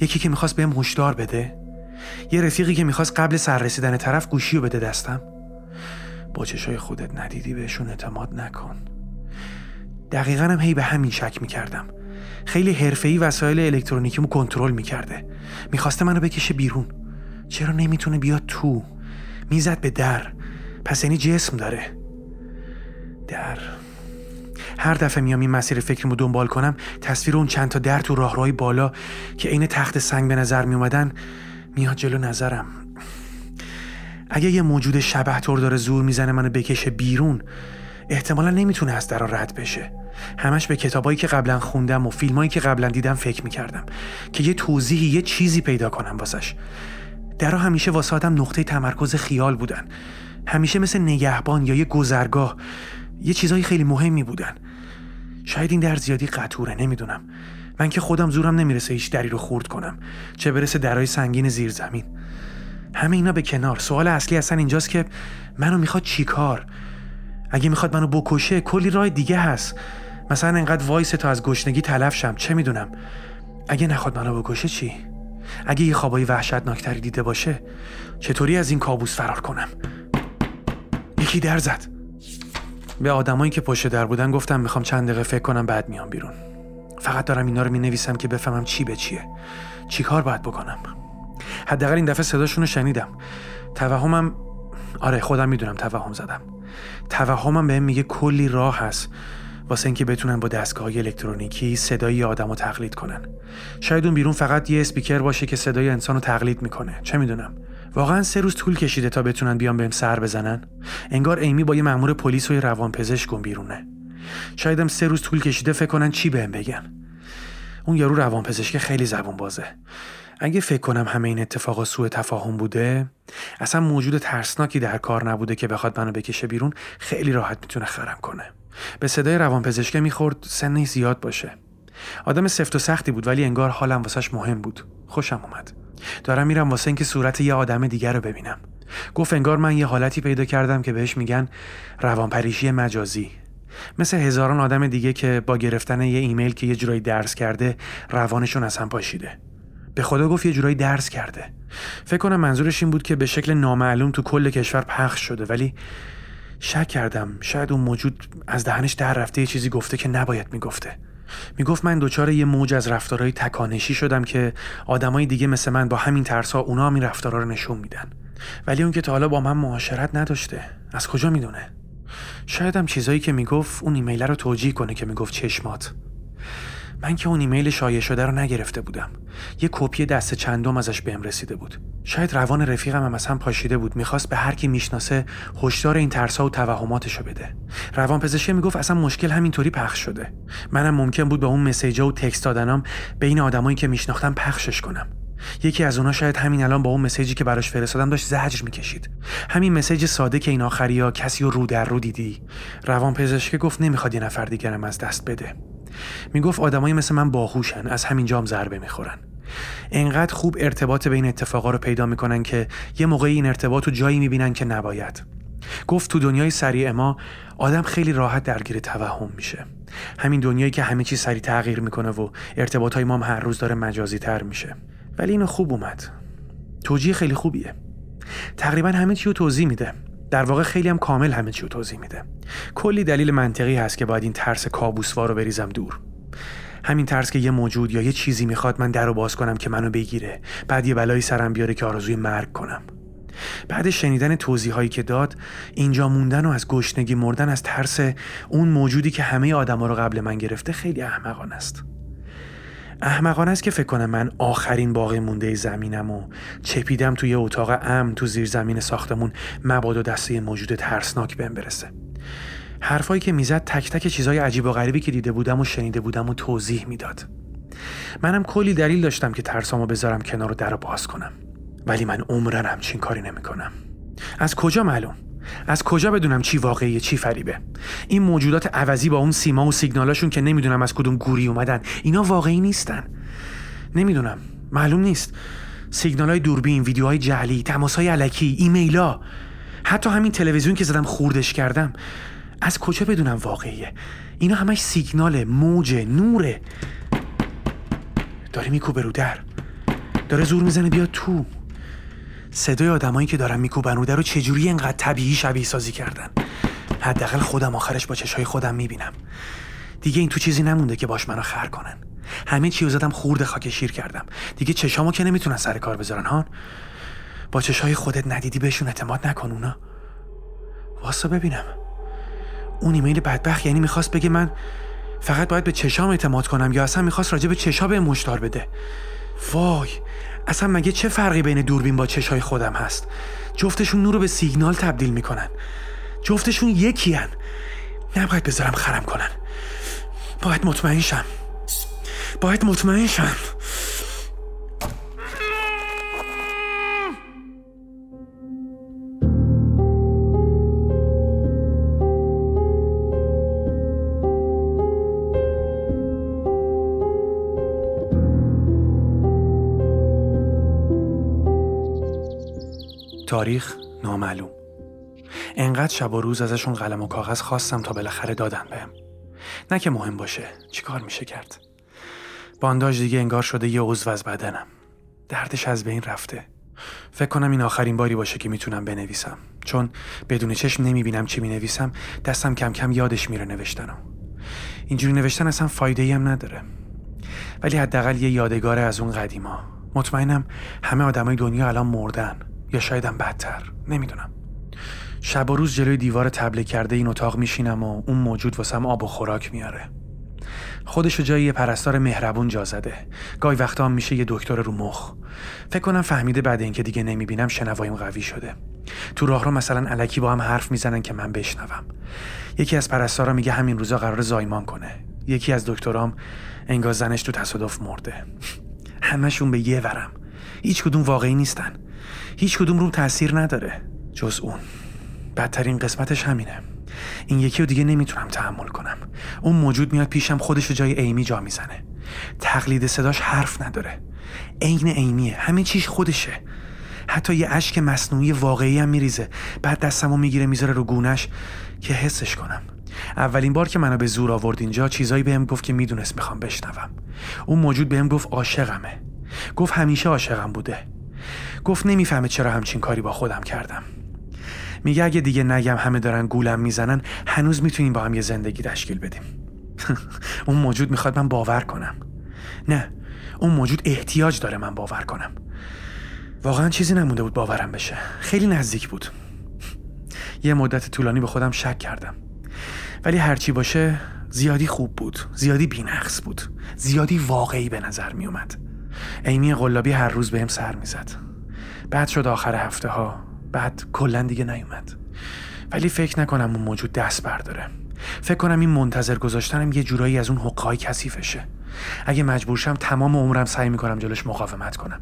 یکی که می‌خواست بهم هشدار بده. یه رفیقی که می‌خواست قبل سر رسیدن طرف گوشی رو بده دستم. با چشای خودت ندیدی بهشون اعتماد نکن. دقیقا هم هی به همین شک می‌کردم. خیلی حرفه‌ای وسایل الکترونیکیمو کنترل می‌کرده. می‌خواسته منو بکشه بیرون. چرا نمی‌تونه بیاد تو؟ می‌زد به در. پس یعنی جسم داره. در. هر دفعه میام این مسیر فکرمو دنبال کنم تصویر اون چند تا در تو راهروهای بالا که عین تخت سنگ به نظر می اومدن میاد جلو نظرم. اگه یه موجود شبه طور داره زور می‌زنه منو بکشه بیرون احتمالا نمی‌تونه از درا رد بشه. همش به کتابایی که قبلا خوندم و فیلمایی که قبلا دیدم فکر می‌کردم که یه توضیحی یه چیزی پیدا کنم واسش. درا همیشه واسه آدم نقطه تمرکز خیال بودن. همیشه مثل نگهبان یا یه گذرگاه یه چیزای خیلی مهمی بودن. شاید این در زیادی قطوره نمی‌دونم. من که خودم زورم نمی‌رسه هیچ دری رو خورد کنم. چه برسه درای سنگین زیر زمین. همه اینا به کنار. سوال اصلی اصلا اینجاست که منو می‌خواد چیکار اگه می‌خواد منو بکشه کلی راه دیگه هست. مثلا انقدر وایس تا از گشنگی تلف شم چه می‌دونم. اگه نخواد منو بکشه چی؟ اگه یه خوابای وحشتناکتری دیده باشه چطوری از این کابوس فرار کنم؟ یکی در زد. به آدمایی که پشت در بودن گفتم می‌خوام چند دقیقه فکر کنم بعد میام بیرون. فقط دارم اینا رو می‌نویسم که بفهمم چی به چیه. چی کار باید بکنم؟ حداقل این دفعه صداشون رو شنیدم. توهمم آره خودم می‌دونم توهم زدم. توهمم بهم میگه کلی راه هست واسه اینکه بتونن با دستگاه الکترونیکی صدای آدم رو تقلید کنن. شاید اون بیرون فقط یه اسپیکر باشه که صدای انسان رو تقلید می‌کنه. چه می‌دونم؟ واقعا سه روز طول کشیده تا بتونن بیان بهم سر بزنن؟ انگار ایمی با یه مأمور پلیس و یه روانپزشک اون بیرونه. شایدم سه روز طول کشیده فکر کنن چی بهم بگن. اون یارو روانپزشک خیلی زبون بازه. اگه فکر کنم همه این اتفاقا سوء تفاهم بوده اصلا موجود ترسناکی در کار نبوده که بخواد منو بکشه بیرون خیلی راحت می‌تونه خرم کنه. به صدای روانپزشکه می‌خورد سنش زیاد باشه. آدم سفت و سختی بود ولی انگار حالم واسش مهم بود. خوشم اومد. دارم میرم واسه اینکه صورت یه آدم دیگر رو ببینم. گفت انگار من یه حالتی پیدا کردم که بهش میگن روانپریشی مجازی. مثل هزاران آدم دیگه که با گرفتن یه ایمیل که یه جورایی درس کرده روانشون از هم پاشیده. به خدا گفت یه جورایی درس کرده. فکر کنم منظورش این بود که به شکل نامعلوم تو کل کشور پخش شده ولی شک کردم. شاید اون موجود از دهنش در رفته یه چیزی گفته که نباید می‌گفته. می‌گفت من دچار یه موج از رفتارهای تکانشی شدم که آدمای دیگه مثل من با همین ترسا اونا هم این رفتارها رو نشون میدن. ولی اون که تا حالا با من معاشرت نداشته. از کجا می‌دونه؟ شاید هم چیزایی که می‌گفت اون ایمیل رو توجیه کنه که می‌گفت چشمات. من که اون ایمیل شایع شده رو نگرفته بودم. یه کپی دست چندم ازش بهم رسیده بود. شاید روان رفیقم هم اصلا پاشیده بود. می‌خواست به هر کی می‌شناسه هشدار این ترسا و توهماتشو بده. روان پزشکی می‌گفت اصلا مشکل همینطوری پخش شده. منم ممکن بود به اون مسیجا و تکست دادنام بین آدمایی که میشناختم پخشش کنم. یکی از اونا شاید همین الان با اون مسیجی که براش فرستادم داشت زجر می‌کشید. همین مسیج ساده که این آخریا کسی رو رو در رو دیدی. روان پزشکی گفت نمی‌خواد یه نفر دیگرم از دست بده. می‌گفت آدمایی مثل من باهوشن از همین جام ضربه می‌خورن. انقدر خوب ارتباط بین اتفاقا رو پیدا می‌کنن که یه موقعی این ارتباط رو جایی می‌بینن که نباید. گفت تو دنیای سریع ما آدم خیلی راحت درگیر توهم میشه. همین دنیایی که همه چیز سریع تغییر می‌کنه و ارتباط های ما هم هر روز داره مجازی تر میشه. ولی اینو خوب اومد. توجیه خیلی خوبیه. تقریبا همه چی رو توضیح میده. در واقع خیلی هم کامل همه چی رو توضیح میده. کلی دلیل منطقی هست که باید این ترس کابوسوار رو بریزم دور. همین ترس که یه موجود یا یه چیزی می‌خواد من در رو باز کنم که منو بگیره. بعد یه بلایی سرم بیاره که آرزوی مرگ کنم. بعد شنیدن توضیح هایی که داد اینجا موندن و از گشنگی مردن از ترس اون موجودی که همه آدما رو قبل من گرفته خیلی احمقانه است. احمقانه است که فکر کنم من آخرین باقی مونده زمینم و چپیدم توی اتاق امن تو زیر زمین ساختمون مبادا دسته موجود ترسناک بهم برسه. حرفایی که می‌زد تک تک چیزای عجیب و غریبی که دیده بودم و شنیده بودم و توضیح می‌داد. منم کلی دلیل داشتم که ترسامو بذارم کنار و در باز کنم. ولی من عمرن همچین کاری نمی‌کنم. از کجا معلوم؟ از کجا بدونم چی واقعیه چی فریبه؟ این موجودات عوضی با اون سیما و سیگنالاشون که نمی‌دونم از کدوم گوری اومدن اینا واقعی نیستن. نمی‌دونم معلوم نیست. سیگنال های دوربین ویدیوهای جعلی تماس های علکی ایمیلا حتی همین تلویزیون که زدم خوردش کردم. از کجا بدونم واقعیه؟ اینا همش سیگنال موجه نوره. داره میکوبه رو در. داره زور می‌زنه بیا تو. صدای آدمایی که دارن میکوبن رو در رو چجوری انقدر طبیعی شبیه سازی کردن؟ حداقل خودم آخرش با چشای خودم می‌بینم. دیگه این تو چیزی نمونده که باش منو خر کنن. همه چی زدم خورده خاک شیر کردم. دیگه چشامو که نمی‌تونن سر کار بذارن هان. با چشای خودت ندیدی بهشون اعتماد نکن اونا. واسه ببینم. اون ایمیل بدبخت یعنی می‌خواست بگه من فقط باید به چشام اعتماد کنم یا اصلا می‌خواست راجع به چشا به مشتار بده. وای اصلا مگه چه فرقی بین دوربین با چشای خودم هست؟ جفتشون نور رو به سیگنال تبدیل می‌کنن. جفتشون یکی هن. نباید بذارم خرم کنن. باید مطمئن شم. باید مطمئن شم. تاریخ نامعلوم. انقدر شب و روز ازشون قلم و کاغذ خواستم تا بالاخره دادن بهم. نه که مهم باشه چیکار میشه کرد؟ بانداج دیگه انگار شده یه عضو از بدنم. دردش از بین رفته. فکر کنم این آخرین باری باشه که می‌تونم بنویسم. چون بدون چشم نمی‌بینم چی می‌نویسم دستم کم کم یادش میره نوشتنم اینجوری نوشتن اصلا فایده هم نداره. ولی حداقل یه یادگار از اون قدیما. مطمئنم همه آدمای دنیا الان مردن. یا شایدم بدتر. نمی‌دونم. شب و روز جلوی دیوار تبله کرده این اتاق میشینم و اون موجود واسم آب و خوراک میاره. خودشو جای یه پرستار مهربون جا زده. گاهی وقتا هم میشه یه دکتر رو مخ. فکر کنم فهمیده بعد اینکه دیگه نمی‌بینم شنوایم قوی شده. تو راه رو مثلا علکی با هم حرف می‌زنن که من بشنوم. یکی از پرستارا میگه همین روزا قرار زایمان کنه. یکی از دکترام انگار زنش تو تصادف مرده. همشون به یه ورم. هیچ کدوم واقعی نیستن. هیچ کدوم رو تاثیر نداره. جز اون. بدترین قسمتش همینه. این یکی رو دیگه نمی‌تونم تحمل کنم. اون موجود میاد پیشم خودش رو جای ایمی جا می‌زنه. تقلید صداش حرف نداره. عین ایمیه. همه چیش خودشه. حتی یه اشک مصنوعی واقعی هم میریزه. بعد دستمو می‌گیره می‌ذاره رو گونش. که حسش کنم. اولین بار که منو به زور آورد اینجا چیزایی بهم گفت که می‌دونست می‌خوام بشنوم. اون موجود بهم گفت عاشقمه. گفت همیشه عاشقم بوده. گفت نمی‌فهمه چرا همچین کاری با خودم کردم. میگه اگه دیگه نگم همه دارن گولم می‌زنن هنوز می‌تونیم با هم یه زندگی تشکیل بدیم. اون موجود می‌خواد من باور کنم. نه اون موجود احتیاج داره من باور کنم. واقعا چیزی نمونده بود باورم بشه. خیلی نزدیک بود. یه مدت طولانی به خودم شک کردم. ولی هرچی باشه زیادی خوب بود. زیادی بینقص بود. زیادی واقعی به نظر می اومد ایمی قلابی هر روز بهم سر می‌زد. بعد شد آخر هفته ها بعد کلا دیگه نیومد. ولی فکر نکنم اون موجود دست برداره. فکر کنم این منتظر گذاشتنم یه جورایی از اون حقای کثیفشه. اگه مجبورشم تمام عمرم سعی می‌کنم جلوش مقاومت کنم.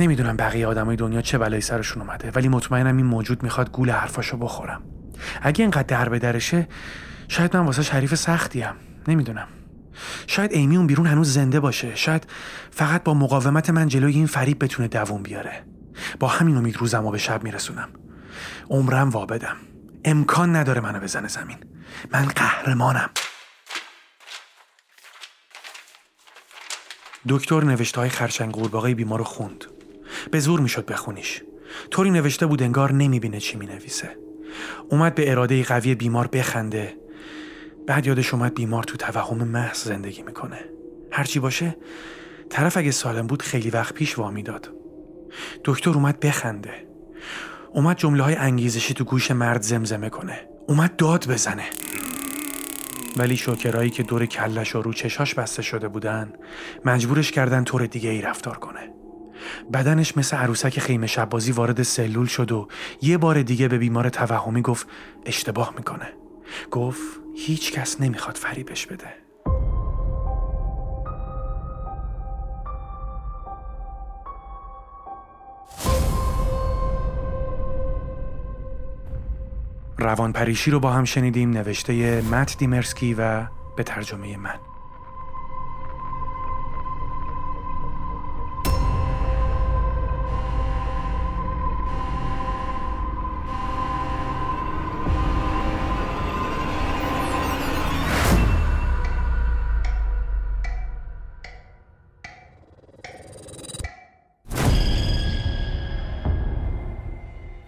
نمی‌دونم بقیه آدمای دنیا چه بلایی سرشون اومده ولی مطمئنم این موجود می‌خواد گول حرفاشو بخورم. اگه اینقدر در به درشه شاید من واسه شریف سختیم. نمی‌دونم. شاید ایمی اون بیرون هنوز زنده باشه. شاید فقط با مقاومت من جلوی این فریب بتونه دووم بیاره. با همین امید روزم و به شب میرسونم. عمرم وابدم. امکان نداره منو بزنه زمین. من قهرمانم. دکتر نوشته های خرچنگ قورباغه بیمار رو خوند. به زور می‌شد بخونیش. طوری نوشته بود انگار نمی‌بینه چی می‌نویسه. اومد به اراده قوی بیمار بخنده. بعد یادش اومد بیمار تو توهم محض زندگی می‌کنه. هرچی باشه طرف اگه سالم بود خیلی وقت پیش وامی داد دکتر اومد بخنده. اومد جمله های انگیزشی تو گوش مرد زمزمه کنه. اومد داد بزنه. ولی شوکرایی که دور کلش و رو چشاش بسته شده بودن مجبورش کردن طور دیگه ای رفتار کنه. بدنش مثل عروسک خیمه شبازی وارد سلول شد و یه بار دیگه به بیمار توهمی گفت اشتباه می‌کنه. گفت هیچ کس نمی‌خواد فریبش بده. روان پریشی رو با هم شنیدیم نوشته مت دیمرسکی و به ترجمه من.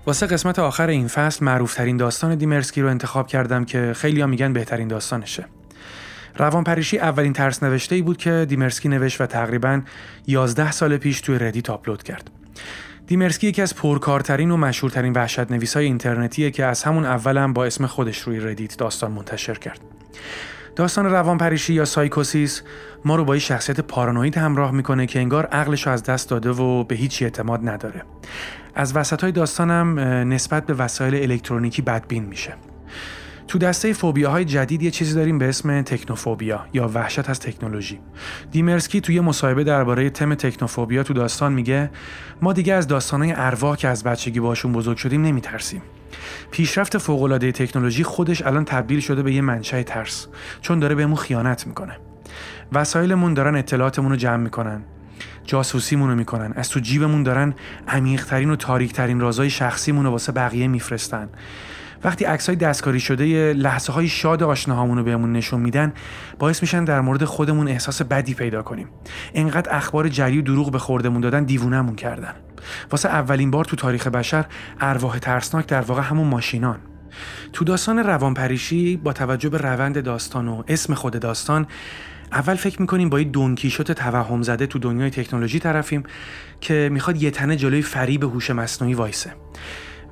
واسه قسمت آخر این فصل معروفترین داستان دیمرسکی رو انتخاب کردم که خیلی ها میگن بهترین داستانشه. روان پریشی اولین ترس نوشته ای بود که دیمرسکی نوشت و تقریبا 11 سال پیش توی ردیت آپلود کرد. دیمرسکی یکی از پرکارترین و مشهورترین وحشت نویس های اینترنتیه که از همون اولم با اسم خودش روی ردیت داستان منتشر کرد. داستان روان پریشی یا سایکوسیس ما رو با یه شخصیت پارانوید همراه می‌کنه که انگار عقلش رو از دست داده و به هیچی اعتماد نداره. از وسط های داستانم نسبت به وسایل الکترونیکی بدبین میشه. تو دسته فوبیاهای جدید یه چیزی داریم به اسم تکنوفوبیا یا وحشت از تکنولوژی. دیمرسکی توی مصاحبه درباره تم تکنوفوبیا تو داستان میگه ما دیگه از داستانهای ارواح که از بچگی باشون بزرگ شدیم نمیترسیم. پیشرفت فوق‌العاده تکنولوژی خودش الان تبدیل شده به یه منشأ ترس چون داره بهمون خیانت می‌کنه. وسایلمون دارن اطلاعاتمون رو جمع می‌کنن جاسوسیمون رو می‌کنن. از تو جیبمون دارن عمیقترین و تاریکترین رازهای شخصیمون رو واسه بقیه میفرستن. وقتی عکس های دستکاری شده لحظه های شاد آشناهامون رو بهمون نشون میدن باعث میشن در مورد خودمون احساس بدی پیدا کنیم. انقدر اخبار جری و دروغ به خوردمون دادن دیوونهمون کردن. واسه اولین بار تو تاریخ بشر ارواح ترسناک در واقع همون ماشینان. تو داستان روانپریشی با توجه به روند داستان و اسم خود داستان اول فکر می‌کنیم با یه دونکیشوت توهم زده تو دنیای تکنولوژی طرفیم که می‌خواد یه تنه جلوی فریب هوش مصنوعی وایسه.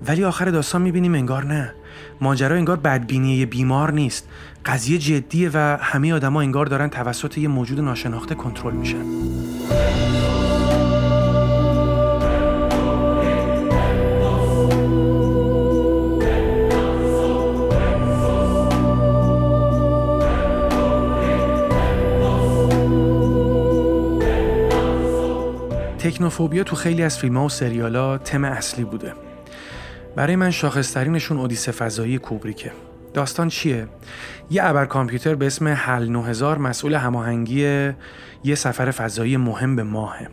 ولی آخر داستان می‌بینیم انگار نه. ماجرا انگار بدبینی یه بیمار نیست. قضیه جدیه و همه آدما انگار دارن توسط یه موجود ناشناخته کنترل میشن. تکنوفوبیا تو خیلی از فیلم ها و سریال ها تم اصلی بوده. برای من شاخصترینشون اودیسه فضایی کوبریکه. داستان چیه؟ یه ابر کامپیوتر به اسم هل 9000 مسئول هماهنگی یه سفر فضایی مهم به ماهه.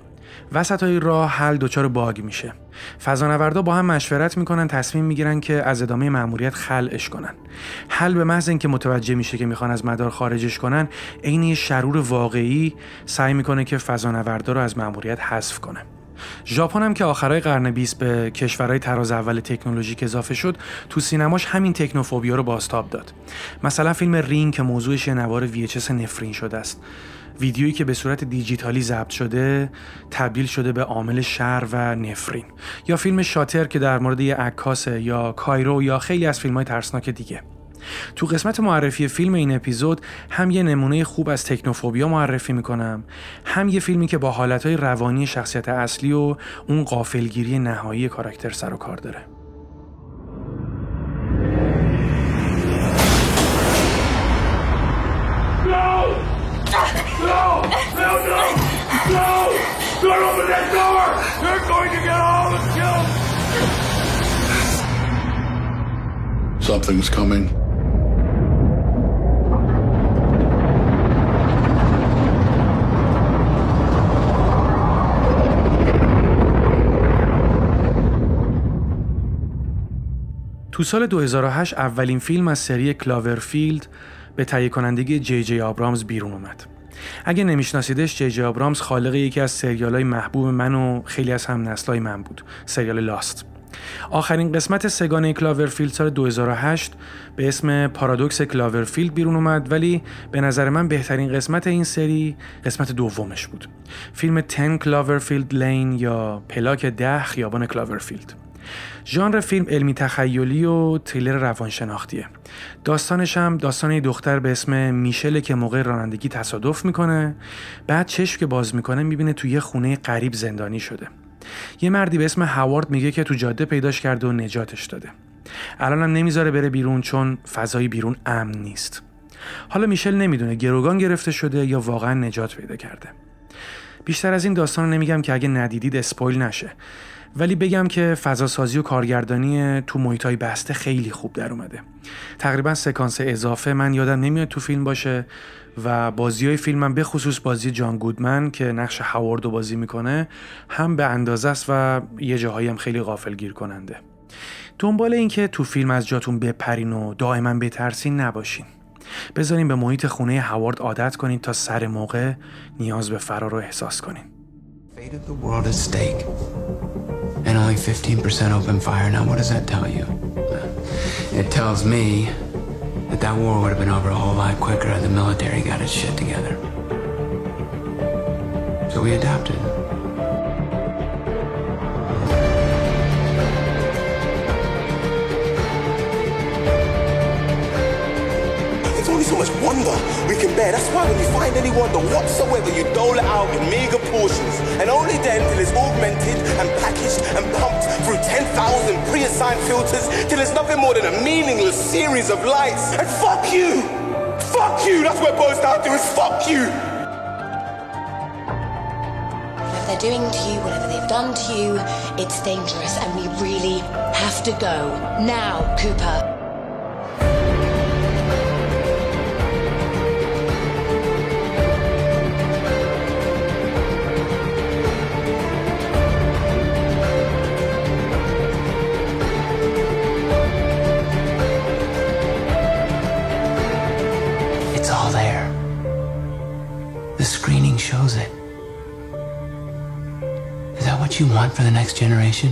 وسط های راه حل دچار باگ میشه. فضانوردا با هم مشورت می‌کنن تصمیم می‌گیرن که از ادامه مأموریت خلعش کنن. حل به محض اینکه متوجه میشه که می‌خوان از مدار خارجش کنن عین شرور واقعی سعی می‌کنه که فضانوردا رو از مأموریت حذف کنه. ژاپن هم که آخرای قرن 20 به کشورهای تراز اول تکنولوژیک اضافه شد تو سینماش همین تکنوفوبیا رو بازتاب داد. مثلا فیلم رینگ که موضوعش یه نوار VHS نفرین شده است. ویدیویی که به صورت دیجیتالی ضبط شده تبدیل شده به عامل شر و نفرین. یا فیلم شاتر که در مورد یه عکاسه یا کایرو یا خیلی از فیلم های ترسناک دیگه. تو قسمت معرفی فیلم این اپیزود هم یه نمونه خوب از تکنوفوبیا معرفی می‌کنم هم یه فیلمی که با حالتهای روانی شخصیت اصلی و اون قافلگیری نهایی کاراکتر سر و کار داره. No! No, no! Don't open that door! They're going to get all the kills! Something's coming. تو سال 2008 اولین فیلم از سری کلاورفیلد به تهیه کنندگی جی جی آبرامز بیرون اومد. اگه نمیشناسیدش جی جی آبرامز خالق یکی از سریال های محبوب من و خیلی از هم نسلای من بود. سریال لاست. آخرین قسمت سگانه کلاورفیلد سال 2008 به اسم پارادوکس کلاورفیلد بیرون اومد ولی به نظر من بهترین قسمت این سری قسمت دومش بود. فیلم 10 Cloverfield Lane یا پلاک ده خیابان کلاورفیلد ژانر فیلم علمی تخیلی و تریلر روانشناختیه. داستانش هم داستان دختر به اسم میشل که موقع رانندگی تصادف می‌کنه بعد چشم که باز می‌کنه می‌بینه توی یه خونه غریب زندانی شده. یه مردی به اسم هاوارد میگه که تو جاده پیداش کرده و نجاتش داده. الان هم نمی‌ذاره بره بیرون چون فضای بیرون امن نیست. حالا میشل نمی‌دونه گروگان گرفته شده یا واقعا نجات پیدا کرده. بیشتر از این داستان رو نمیگم که اگه ندیدید اسپویل نشه. ولی بگم که فضاسازی و کارگردانی تو محیطای بسته خیلی خوب در اومده. تقریبا سکانس اضافه من یادم نمیاد تو فیلم باشه و بازی های فیلمم به خصوص بازی جان گودمن که نقش هاوارد بازی می‌کنه هم به اندازه است و یه جاهایی هم خیلی غافل گیر کننده. دنبال اینکه تو فیلم از جاتون بپرین و دائما بترسین نباشین. بذارین به محیط خونه هاوارد عادت کنین تا سر موقع نیاز به فرار رو احساس کنین. And only 15% open fire. Now, what does that tell you? It tells me that that war would have been over a whole lot quicker if the military got its shit together. So we adapted. It's only only so much wonder we can bear. That's why when you find any wonder whatsoever, you dole it out in meager portions. And only then till it's augmented and packaged and pumped through 10,000 pre-assigned filters till it's nothing more than a meaningless series of lights. And fuck you! Fuck you! That's what it boils down to is fuck you! If they're doing to you whatever they've done to you, it's dangerous and we really have to go. Now, Cooper. Want for the next generation?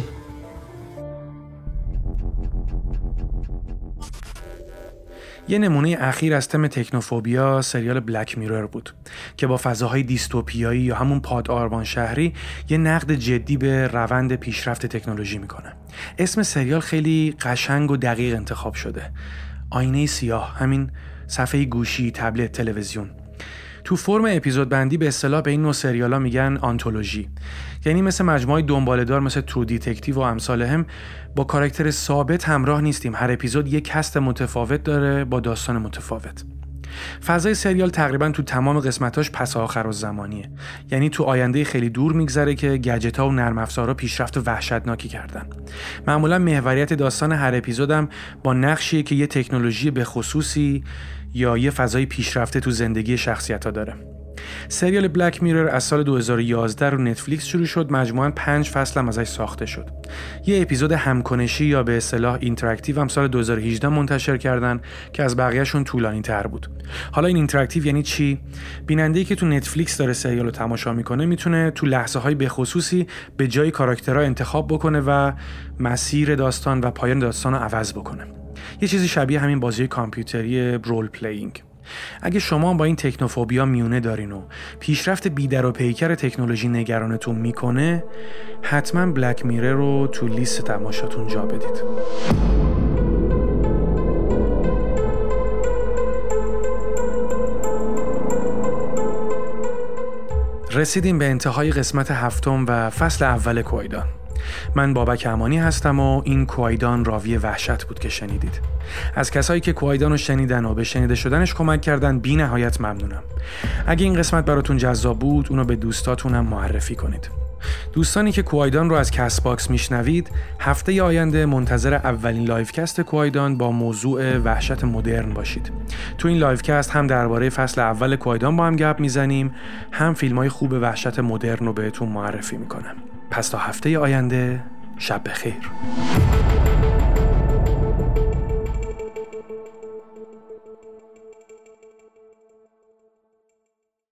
یه نمونه اخیر از تم تکنوفوبیا سریال بلک میرر بود که با فضاهای دیستوپیایی یا همون پاد آربان شهری یه نقد جدی به روند پیشرفت تکنولوژی می‌کنه. اسم سریال خیلی قشنگ و دقیق انتخاب شده. آینه سیاه همین صفحه گوشی تبلت تلویزیون. تو فرم اپیزود بندی به اصطلاح به این نوع سریالا میگن آنتولوژی. یعنی مثل مجموعه دنبالهدار مثل True Detective و امثال هم با کاراکتر ثابت همراه نیستیم. هر اپیزود یک کست متفاوت داره با داستان متفاوت. فضای سریال تقریبا تو تمام قسمتاش پس آخر و زمانیه. یعنی تو آینده خیلی دور میگذره که گجت ها و نرم افزارها پیشرفت وحشتناکی کردن. معمولا محوریت داستان هر اپیزودم با نقشیه که یه تکنولوژی به خصوصی یا یه فضای پیشرفته تو زندگی شخصیت ها داره. سریال Black Mirror از سال 2011 رو نتفلیکس شروع شد مجموعاً پنج فصل هم ازش ساخته شد. یه اپیزود همکنشی یا به اصطلاح interactive هم سال 2018 منتشر کردن که از بقیهشون طولانی تر بود. حالا این interactive یعنی چی؟ بیننده که تو نتفلیکس داره سریال رو تماشا می‌کنه می‌تونه تو لحظه های بخصوصی به جای کاراکترها انتخاب بکنه و مسیر داستان و پایان داستان رو عوض بکنه. یه چیزی شبیه همین بازی کامپیوتری role playing اگه شما با این تکنوفوبیا میونه دارین و پیشرفت بیدر و پیکر تکنولوژی نگرانتون می‌کنه حتما بلک میره رو تو لیست تماشاتون جا بدید. رسیدیم به انتهای قسمت هفتم و فصل اول کویدان من بابک امانی هستم و این کوایدان راوی وحشت بود که شنیدید. از کسایی که کوایدان رو شنیدن و به شنیده شدنش کمک کردن بی نهایت ممنونم. اگه این قسمت براتون جذاب بود اونو به دوستاتون معرفی کنید. دوستانی که کوایدان رو از Castbox میشنوید هفته آینده منتظر اولین livecast کوایدان با موضوع وحشت مدرن باشید. تو این livecast هم درباره فصل اول کوایدان با هم گپ می‌زنیم هم فیلم های خوب وحشت مدرن رو بهتون معرفی می‌کنم. پس تا هفته آینده شب بخیر.